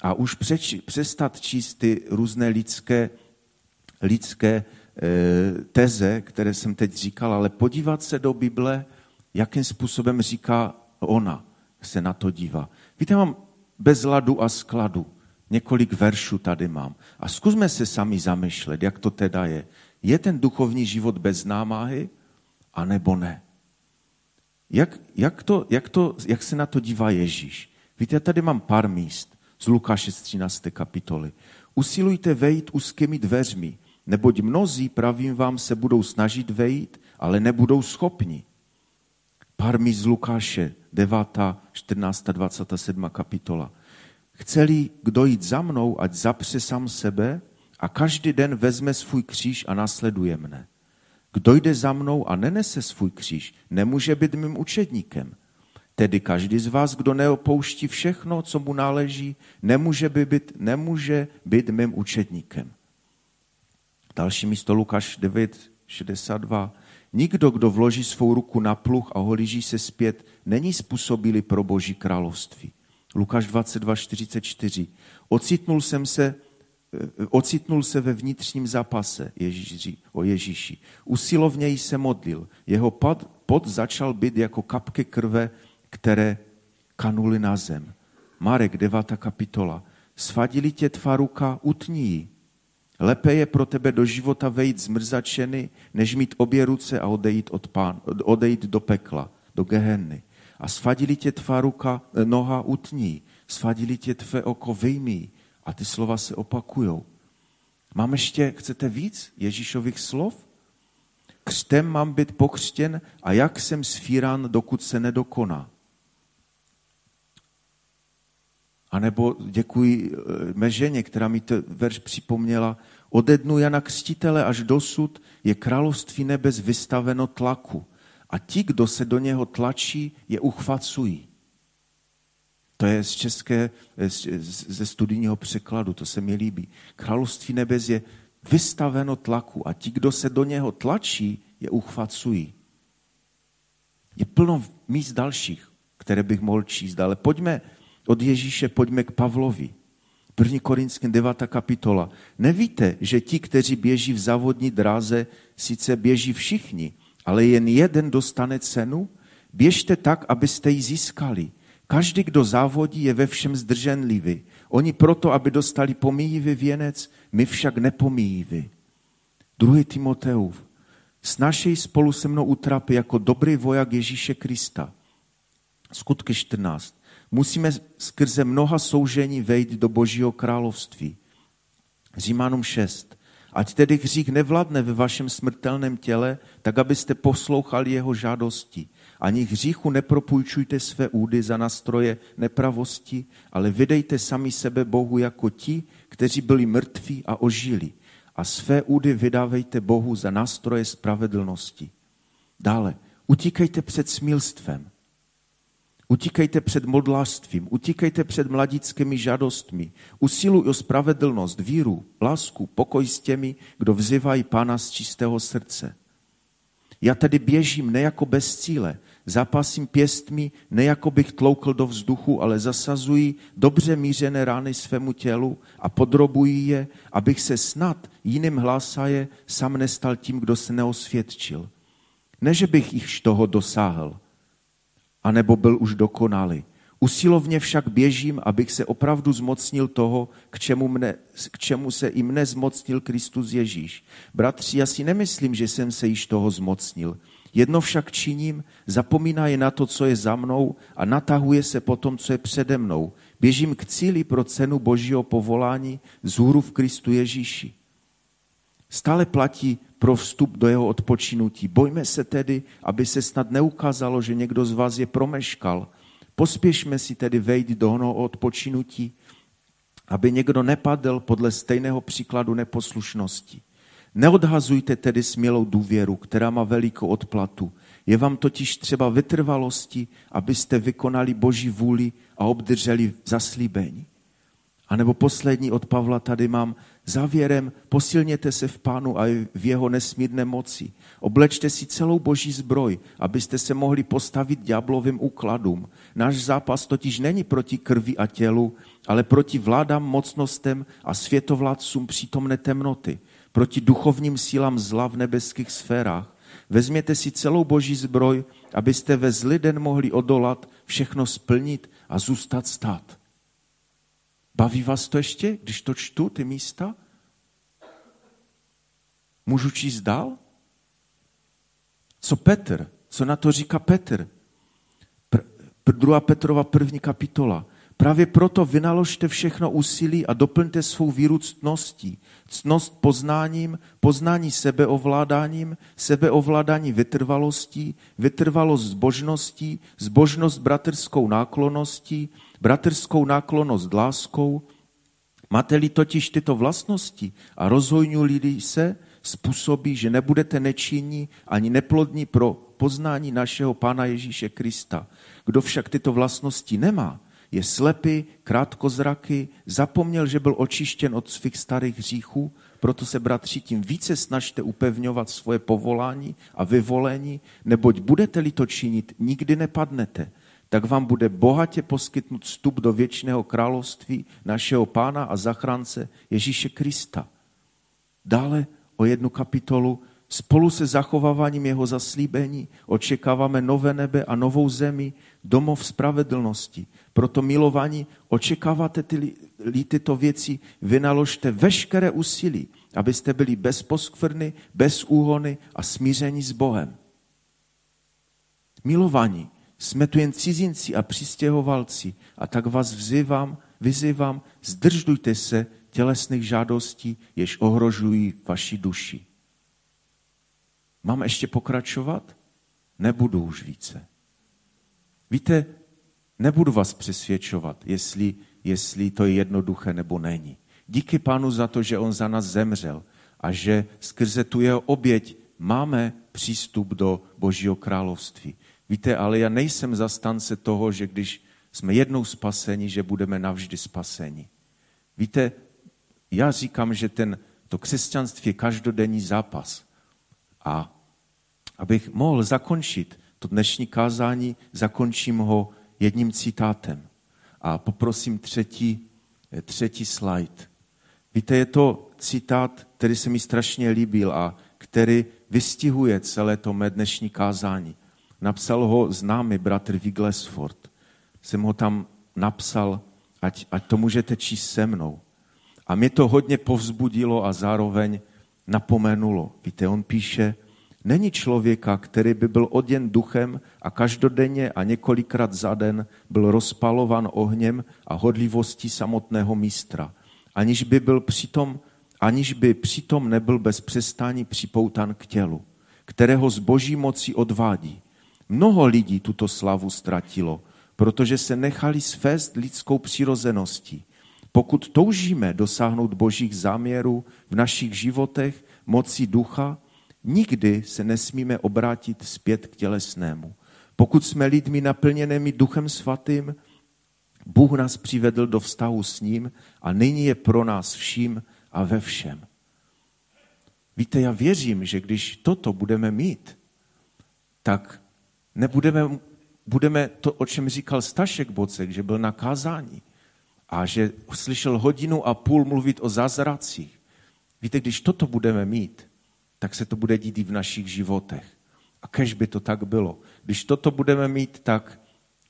Speaker 1: a už přeč, přestat číst ty různé lidské, lidské e, teze, které jsem teď říkal, ale podívat se do Bible, jakým způsobem říká ona, se na to dívá. Víte, mám bez ladu a skladu. Několik veršů tady mám. A zkusme se sami zamýšlet, jak to teda je. Je ten duchovní život bez námahy, anebo ne? Jak, jak, to, jak, to, jak se na to dívá Ježíš? Víte, já tady mám pár míst z Lukáše z 13. kapitoly. Usilujte vejít úzkými dveřmi, neboť mnozí, pravím vám, se budou snažit vejít, ale nebudou schopni. Pár mi z Lukáše, 9., 14., 27. kapitola. Chceli kdo jít za mnou, ať zapře sám sebe a každý den vezme svůj kříž a nasleduje mne. Kdo jde za mnou a nenese svůj kříž, nemůže být mým učedníkem. Tedy každý z vás, kdo neopouští všechno, co mu náleží, nemůže být, nemůže být mým učedníkem. Další místo Lukáš 9, 62. Nikdo, kdo vloží svou ruku na pluh a holíží se zpět, není způsobili pro Boží království. Lukáš 22, 44. Ocitnul jsem se, eh, ocitnul se ve vnitřním zápase Ježíši, o Ježíši. Usilovněji se modlil. Jeho pod, pod začal být jako kapky krve, které kanuly na zem. Marek 9. kapitola. Svadili tě tvá ruka, utní ji. Lépe je pro tebe do života vejít zmrzačeny, než mít obě ruce a odejít, od pán, odejít do pekla, do gehenny. A svadili tě tvá ruka, noha utní, svadili tě tvé oko vyjmí. A ty slova se opakujou. Mám ještě, chcete víc Ježíšových slov? Křtem mám být pokřtěn a jak jsem sfíran, dokud se nedokoná. A nebo děkuji eh, mé ženě, která mi to verš připomněla, ode dnu Jana Křtitele až dosud je království nebes vystaveno tlaku a ti, kdo se do něho tlačí, je uchvacují. To je z české, ze studijního překladu, to se mi líbí. Království nebes je vystaveno tlaku a ti, kdo se do něho tlačí, je uchvacují. Je plno míst dalších, které bych mohl číst, ale pojďme od Ježíše pojďme k Pavlovi. 1. Korinským 9. kapitola. Nevíte, že ti, kteří běží v závodní dráze, sice běží všichni, ale jen jeden dostane cenu? Běžte tak, abyste ji získali. Každý, kdo závodí, je ve všem zdrženlivý. Oni proto, aby dostali pomíjivý věnec, my však nepomíjivý. 2. Timoteův. Snažej spolu se mnou utrapy jako dobrý voják Ježíše Krista. Skutky 14 musíme skrze mnoha soužení vejít do Božího království. Římanům 6. Ať tedy hřích nevladne ve vašem smrtelném těle, tak abyste poslouchali jeho žádosti. Ani hříchu nepropůjčujte své údy za nastroje nepravosti, ale vydejte sami sebe Bohu jako ti, kteří byli mrtví a ožili. A své údy vydávejte Bohu za nástroje spravedlnosti. Dále, utíkejte před smilstvem. Utíkejte před modlářstvím, utíkejte před mladickými žádostmi, usiluj o spravedlnost, víru, lásku, pokoj s těmi, kdo vzývají Pána z čistého srdce. Já tedy běžím ne jako bez cíle, zapasím pěstmi ne jako bych tloukl do vzduchu, ale zasazuji dobře mířené rány svému tělu a podrobuji je, abych se snad jiným hlásaje sám nestal tím, kdo se neosvědčil. Ne, že bych již toho dosáhl, anebo byl už dokonalý. Usilovně však běžím, abych se opravdu zmocnil toho, k čemu, mne, k čemu se i mne zmocnil Kristus Ježíš. Bratři, já si nemyslím, že jsem se již toho zmocnil. Jedno však činím, zapomíná je na to, co je za mnou a natahuje se po tom, co je přede mnou. Běžím k cíli pro cenu božího povolání z hůru v Kristu Ježíši. Stále platí pro vstup do jeho odpočinutí. Bojme se tedy, aby se snad neukázalo, že někdo z vás je promeškal. Pospěšme si tedy vejít do onoho odpočinutí, aby někdo nepadl podle stejného příkladu neposlušnosti. Neodhazujte tedy smělou důvěru, která má velikou odplatu. Je vám totiž třeba vytrvalosti, abyste vykonali Boží vůli a obdrželi zaslíbení. A nebo poslední od Pavla tady mám, Závěrem posilněte se v Pánu a v jeho nesmírné moci. Oblečte si celou boží zbroj, abyste se mohli postavit ďáblovým úkladům. Náš zápas totiž není proti krvi a tělu, ale proti vládám, mocnostem a světovládcům přítomné temnoty, proti duchovním sílám zla v nebeských sférách. Vezměte si celou boží zbroj, abyste ve zlý den mohli odolat, všechno splnit a zůstat stát. Baví vás to ještě, když to čtu, ty místa? Můžu číst dál? Co Petr? Co na to říká Petr? Pr- 2. Petrova první kapitola. Právě proto vynaložte všechno úsilí a doplňte svou víru ctností. Ctnost poznáním, poznání sebeovládáním, sebeovládání vytrvalostí, vytrvalost zbožností, zbožnost bratrskou náklonností, bratrskou náklonost láskou. Máte-li totiž tyto vlastnosti a rozhojňuli se, způsobí, že nebudete nečinní ani neplodní pro poznání našeho Pána Ježíše Krista. Kdo však tyto vlastnosti nemá, je slepý, krátkozraky, zapomněl, že byl očištěn od svých starých hříchů, Proto se, bratři, tím více snažte upevňovat svoje povolání a vyvolení, neboť budete-li to činit, nikdy nepadnete. Tak vám bude bohatě poskytnut vstup do věčného království našeho pána a zachránce Ježíše Krista. Dále o jednu kapitolu Spolu se zachováváním jeho zaslíbení očekáváme nové nebe a novou zemi, domov spravedlnosti. Proto milovaní, očekáváte ty, tyto věci, vynaložte veškeré úsilí, abyste byli bez poskvrny, bez úhony a smíření s Bohem. Milovaní, jsme tu jen cizinci a přistěhovalci a tak vás vzývám, vyzývám, zdržujte se tělesných žádostí, jež ohrožují vaši duši. Mám ještě pokračovat? Nebudu už více. Víte, nebudu vás přesvědčovat, jestli, jestli to je jednoduché nebo není. Díky pánu za to, že on za nás zemřel a že skrze tu jeho oběť máme přístup do Božího království. Víte, ale já nejsem zastance toho, že když jsme jednou spaseni, že budeme navždy spaseni. Víte, já říkám, že ten, to křesťanství je každodenní zápas. A abych mohl zakončit to dnešní kázání, zakončím ho jedním citátem. A poprosím třetí, třetí slide. Víte, je to citát, který se mi strašně líbil a který vystihuje celé to mé dnešní kázání. Napsal ho známý bratr Wigglesford. Jsem ho tam napsal, ať, ať to můžete číst se mnou. A mě to hodně povzbudilo a zároveň napomenulo. Víte, on píše, Není člověka, který by byl oděn duchem a každodenně a několikrát za den byl rozpalovan ohněm a hodlivostí samotného mistra, aniž by byl přitom, aniž by přitom nebyl bez přestání připoutan k tělu, kterého z boží moci odvádí. Mnoho lidí tuto slavu ztratilo, protože se nechali svést lidskou přirozeností. Pokud toužíme dosáhnout božích záměrů v našich životech, moci ducha, Nikdy se nesmíme obrátit zpět k tělesnému. Pokud jsme lidmi naplněnými Duchem Svatým, Bůh nás přivedl do vztahu s ním a nyní je pro nás vším a ve všem. Víte, já věřím, že když toto budeme mít, tak nebudeme, budeme to, o čem říkal Stašek Bocek, že byl na kázání a že slyšel hodinu a půl mluvit o zázracích. Víte, když toto budeme mít, tak se to bude dít i v našich životech. A kež by to tak bylo. Když toto budeme mít, tak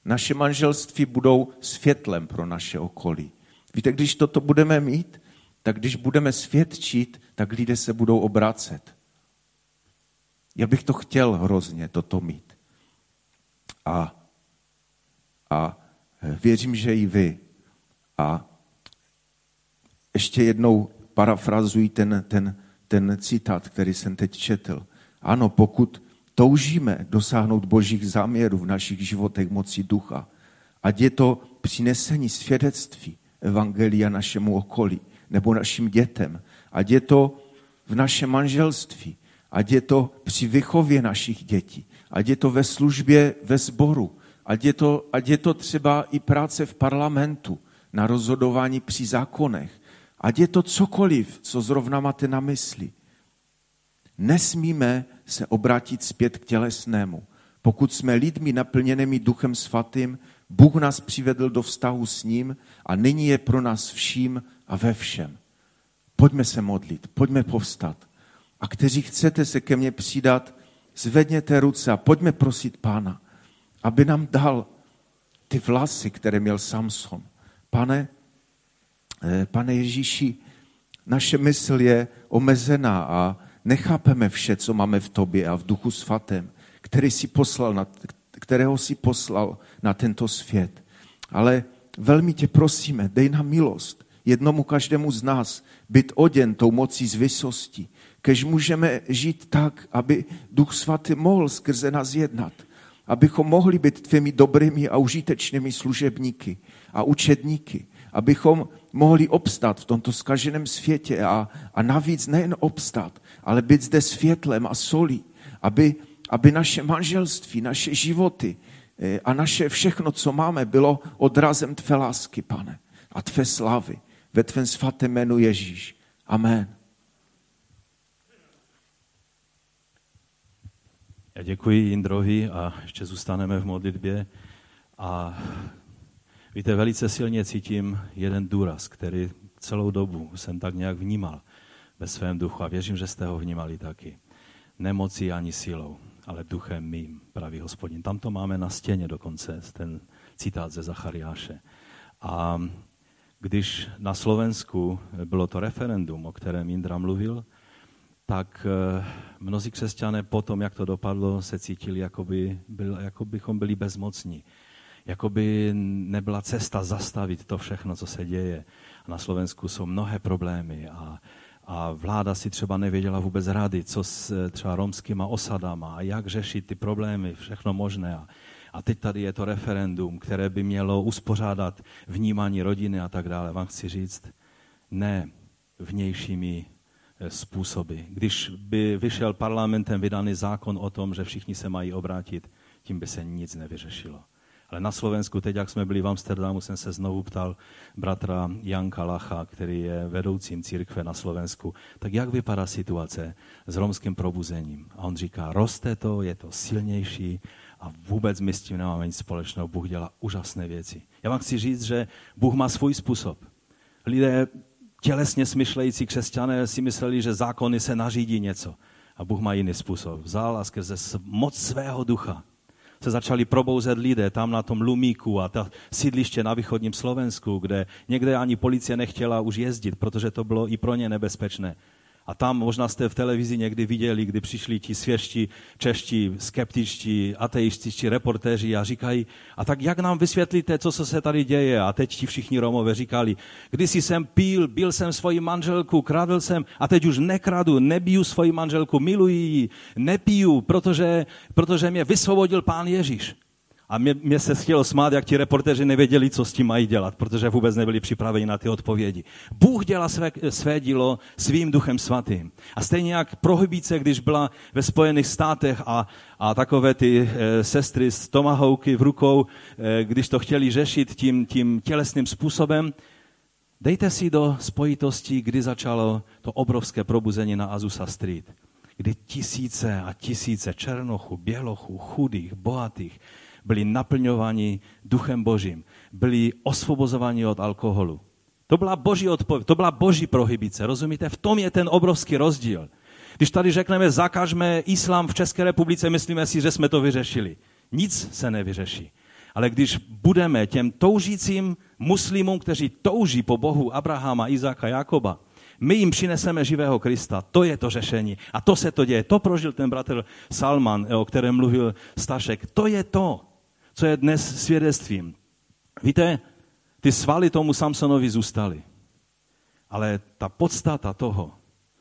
Speaker 1: naše manželství budou světlem pro naše okolí. Víte, když toto budeme mít, tak když budeme svědčit, tak lidé se budou obracet. Já bych to chtěl hrozně, toto mít. A, a věřím, že i vy. A ještě jednou parafrazuji ten, ten ten citát, který jsem teď četl. Ano, pokud toužíme dosáhnout božích záměrů v našich životech moci ducha, ať je to přinesení svědectví Evangelia našemu okolí nebo našim dětem, ať je to v našem manželství, ať je to při vychově našich dětí, ať je to ve službě ve sboru, ať je to, ať je to třeba i práce v parlamentu na rozhodování při zákonech, Ať je to cokoliv, co zrovna máte na mysli. Nesmíme se obrátit zpět k tělesnému. Pokud jsme lidmi naplněnými duchem svatým, Bůh nás přivedl do vztahu s ním a nyní je pro nás vším a ve všem. Pojďme se modlit, pojďme povstat. A kteří chcete se ke mně přidat, zvedněte ruce a pojďme prosit Pána, aby nám dal ty vlasy, které měl Samson. Pane, Eh, pane Ježíši, naše mysl je omezená a nechápeme vše, co máme v tobě a v duchu svatém, který si poslal na, kterého si poslal na tento svět. Ale velmi tě prosíme, dej nám milost, jednomu každému z nás, být oděn tou mocí z vysosti, kež můžeme žít tak, aby Duch Svatý mohl skrze nás jednat, abychom mohli být tvými dobrými a užitečnými služebníky a učedníky, abychom mohli obstat v tomto skaženém světě a, a navíc nejen obstat, ale být zde světlem a solí, aby, aby naše manželství, naše životy eh, a naše všechno, co máme, bylo odrazem tvé lásky, pane, a tvé slavy ve tvém svatém jménu Ježíš. Amen.
Speaker 2: Já děkuji Jindrovi a ještě zůstaneme v modlitbě. A víte, velice silně cítím jeden důraz, který celou dobu jsem tak nějak vnímal ve svém duchu a věřím, že jste ho vnímali taky. Nemocí ani silou, ale duchem mým, pravý hospodin. Tam to máme na stěně dokonce, ten citát ze Zachariáše. A když na Slovensku bylo to referendum, o kterém Indra mluvil, tak eh, mnozí křesťané potom, jak to dopadlo, se cítili, jako, by, byl, jako bychom byli bezmocní. Jako by nebyla cesta zastavit to všechno, co se děje. Na Slovensku jsou mnohé problémy a, a vláda si třeba nevěděla vůbec rady, co s eh, třeba romskýma osadama a jak řešit ty problémy, všechno možné. A, a teď tady je to referendum, které by mělo uspořádat vnímání rodiny a tak dále. Vám chci říct, ne vnějšími způsoby. Když by vyšel parlamentem vydaný zákon o tom, že všichni se mají obrátit, tím by se nic nevyřešilo. Ale na Slovensku, teď jak jsme byli v Amsterdamu, jsem se znovu ptal bratra Janka Lacha, který je vedoucím církve na Slovensku, tak jak vypadá situace s romským probuzením? A on říká, roste to, je to silnější a vůbec my s tím nemáme nic společného. Bůh dělá úžasné věci. Já vám chci říct, že Bůh má svůj způsob. Lidé tělesně smyšlející křesťané si mysleli, že zákony se nařídí něco. A Bůh má jiný způsob. Vzal a skrze moc svého ducha se začali probouzet lidé tam na tom Lumíku a ta sídliště na východním Slovensku, kde někde ani policie nechtěla už jezdit, protože to bylo i pro ně nebezpečné. A tam možná jste v televizi někdy viděli, kdy přišli ti svěžtí, čeští, skeptičtí, ateističtí reportéři a říkají, a tak jak nám vysvětlíte, co se tady děje? A teď ti všichni Romové říkali, když jsem pil, byl jsem svoji manželku, kradl jsem a teď už nekradu, nebiju svoji manželku, miluji ji, nepiju, protože, protože mě vysvobodil pán Ježíš. A mě, mě se chtělo smát, jak ti reportéři nevěděli, co s tím mají dělat, protože vůbec nebyli připraveni na ty odpovědi. Bůh dělá své, své dílo svým duchem svatým. A stejně jak prohybíce, když byla ve Spojených státech a, a takové ty e, sestry s tomahouky v rukou, e, když to chtěli řešit tím, tím tělesným způsobem, dejte si do spojitosti, kdy začalo to obrovské probuzení na Azusa Street kdy tisíce a tisíce černochů, bělochů, chudých, bohatých byli naplňováni duchem božím, byli osvobozováni od alkoholu. To byla boží odpověď, to byla boží prohybice, rozumíte? V tom je ten obrovský rozdíl. Když tady řekneme, zakažme islám v České republice, myslíme si, že jsme to vyřešili. Nic se nevyřeší. Ale když budeme těm toužícím muslimům, kteří touží po Bohu Abrahama, Izáka, Jakoba, my jim přineseme živého Krista. To je to řešení. A to se to děje. To prožil ten bratr Salman, o kterém mluvil Stašek. To je to co je dnes svědectvím. Víte, ty svaly tomu Samsonovi zůstaly. Ale ta podstata toho,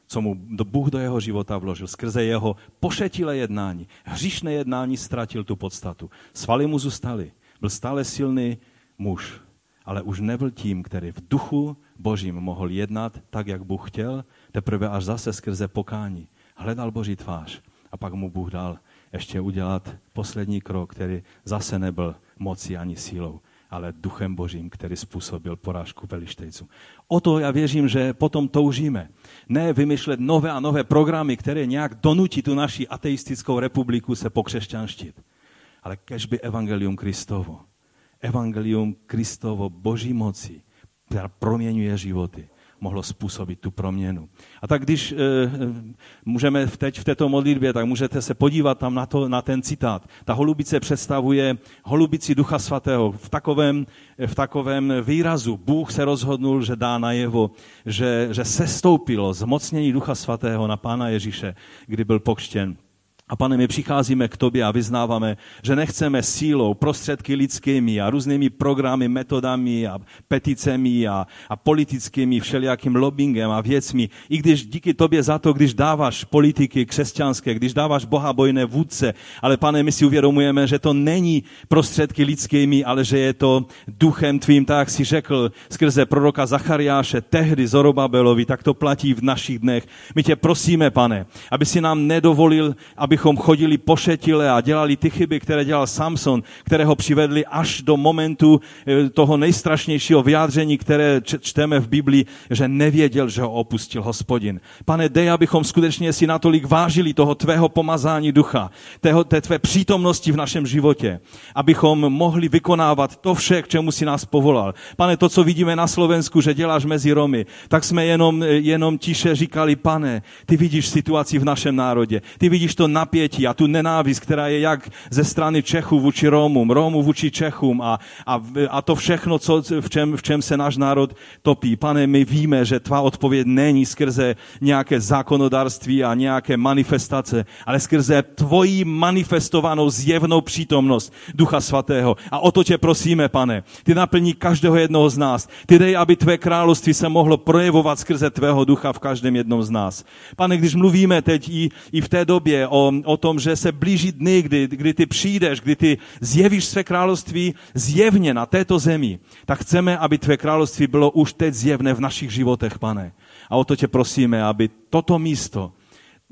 Speaker 2: co mu Bůh do jeho života vložil, skrze jeho pošetilé jednání, hříšné jednání ztratil tu podstatu. Svaly mu zůstaly. Byl stále silný muž, ale už nebyl tím, který v duchu božím mohl jednat tak, jak Bůh chtěl, teprve až zase skrze pokání. Hledal boží tvář a pak mu Bůh dal ještě udělat poslední krok, který zase nebyl mocí ani sílou, ale duchem božím, který způsobil porážku velištejců. O to já věřím, že potom toužíme. Ne vymýšlet nové a nové programy, které nějak donutí tu naši ateistickou republiku se pokřesťanštit. Ale kežby evangelium Kristovo. Evangelium Kristovo boží moci, která proměňuje životy mohlo způsobit tu proměnu. A tak když e, můžeme teď v této modlitbě, tak můžete se podívat tam na, to, na ten citát. Ta holubice představuje holubici Ducha Svatého. V takovém, v takovém výrazu Bůh se rozhodnul, že dá najevo, že, že se stoupilo zmocnění Ducha Svatého na Pána Ježíše, kdy byl pokštěn. A pane, my přicházíme k tobě a vyznáváme, že nechceme sílou, prostředky lidskými a různými programy, metodami a peticemi a, a politickými všelijakým lobbyingem a věcmi. I když díky tobě za to, když dáváš politiky křesťanské, když dáváš bohabojné vůdce, ale pane, my si uvědomujeme, že to není prostředky lidskými, ale že je to duchem tvým, tak jak si řekl skrze proroka Zachariáše, tehdy Zorobabelovi, tak to platí v našich dnech. My tě prosíme, pane, aby si nám nedovolil, aby abychom chodili pošetile a dělali ty chyby, které dělal Samson, které ho přivedli až do momentu eh, toho nejstrašnějšího vyjádření, které čteme v Biblii, že nevěděl, že ho opustil hospodin. Pane, dej, abychom skutečně si natolik vážili toho tvého pomazání ducha, tého, té tvé přítomnosti v našem životě, abychom mohli vykonávat to vše, k čemu si nás povolal. Pane, to, co vidíme na Slovensku, že děláš mezi Romy, tak jsme jenom, jenom tiše říkali, pane, ty vidíš situaci v našem národě, ty vidíš to napětí a tu nenávist, která je jak ze strany Čechů vůči Romům, Romů vůči Čechům a, a, a to všechno, co, v, čem, v čem se náš národ topí. Pane, my víme, že tvá odpověď není skrze nějaké zákonodárství a nějaké manifestace, ale skrze tvoji manifestovanou zjevnou přítomnost Ducha Svatého. A o to tě prosíme, pane. Ty naplní každého jednoho z nás. Ty dej, aby tvé království se mohlo projevovat skrze tvého ducha v každém jednom z nás. Pane, když mluvíme teď i, i v té době o, o tom, že se blíží dny, kdy, kdy ty přijdeš, kdy ty zjevíš své království zjevně na této zemi, tak chceme, aby tvé království bylo už teď zjevné v našich životech, pane. A o to tě prosíme, aby toto místo,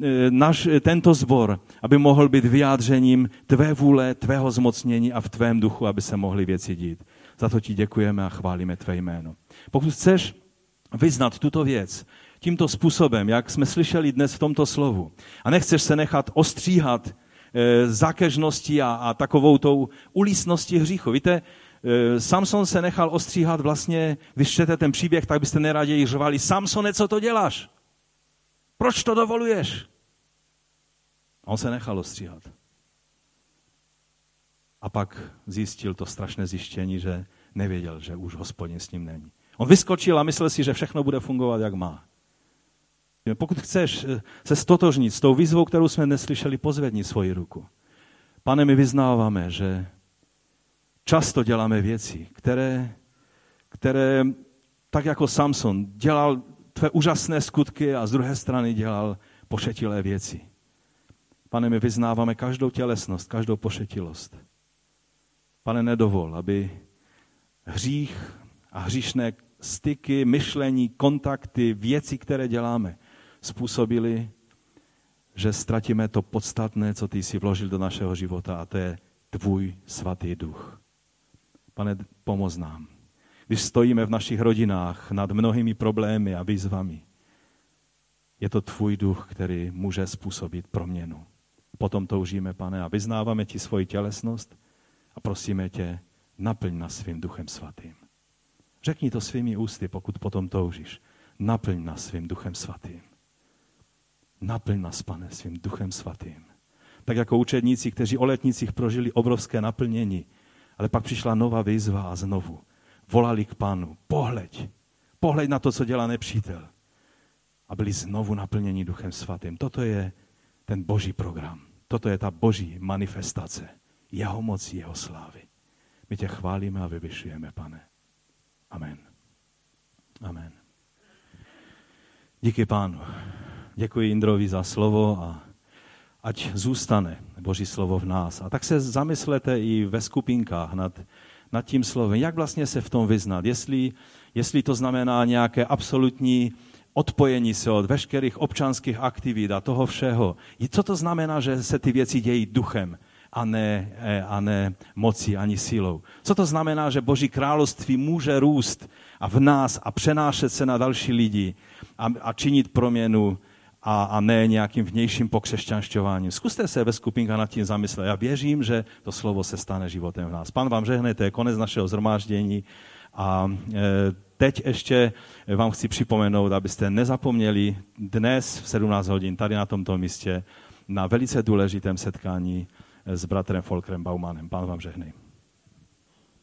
Speaker 2: e, naš, tento zbor, aby mohl být vyjádřením tvé vůle, tvého zmocnění a v tvém duchu, aby se mohly věci dít. Za to ti děkujeme a chválíme tvé jméno. Pokud chceš vyznat tuto věc tímto způsobem, jak jsme slyšeli dnes v tomto slovu, a nechceš se nechat ostříhat e, zákežností a, a takovou tou ulísností hříchu. Víte, e, Samson se nechal ostříhat vlastně, když čtete ten příběh, tak byste neraději řvali, Samsone, co to děláš? Proč to dovoluješ? A on se nechal ostříhat. A pak zjistil to strašné zjištění, že nevěděl, že už hospodin s ním není. On vyskočil a myslel si, že všechno bude fungovat, jak má. Pokud chceš eh, se stotožnit s tou výzvou, kterou jsme neslyšeli, pozvedni svoji ruku. Pane, my vyznáváme, že často děláme věci, které, které tak jako Samson dělal tvé úžasné skutky a z druhé strany dělal pošetilé věci. Pane, my vyznáváme každou tělesnost, každou pošetilost. Pane, nedovol, aby hřích a hříšné styky, myšlení, kontakty, věci, které děláme, způsobili, že ztratíme to podstatné, co ty jsi vložil do našeho života, a to je tvůj svatý duch. Pane, pomoz nám. Když stojíme v našich rodinách nad mnohými problémy a výzvami, je to tvůj duch, který může způsobit proměnu. Potom toužíme, pane, a vyznáváme ti svoji tělesnost a prosíme tě, naplň nás svým duchem svatým. Řekni to svými ústy, pokud potom toužíš. Naplň nás svým duchem svatým. Naplň nás, pane, svým duchem svatým. Tak jako učedníci, kteří o letnicích prožili obrovské naplnění, ale pak přišla nová výzva a znovu volali k pánu, pohleď, pohleď na to, co dělá nepřítel. A byli znovu naplněni duchem svatým. Toto je ten boží program. Toto je ta boží manifestace. Jeho moci, jeho slávy. My tě chválíme a vyvyšujeme, pane. Amen. Amen. Díky pánu. Děkuji Indrovi za slovo a ať zůstane Boží slovo v nás. A tak se zamyslete i ve skupinkách nad, nad tím slovem, jak vlastně se v tom vyznat. Jestli, jestli to znamená nějaké absolutní odpojení se od veškerých občanských aktivit a toho všeho. Co to znamená, že se ty věci dějí duchem a ne, a ne mocí ani sílou? Co to znamená, že Boží království může růst a v nás a přenášet se na další lidi a, a činit proměnu a, a ne nějakým vnějším pokřesťanšťováním. Zkuste se ve skupinkách nad tím zamyslet. Já věřím, že to slovo se stane životem v nás. Pan vám žehne, to je konec našeho zhromáždění a e, teď ještě vám chci připomenout, abyste nezapomněli dnes v 17 hodin tady na tomto místě na velice důležitém setkání s bratrem Folkrem Baumanem. Pán vám žehnej.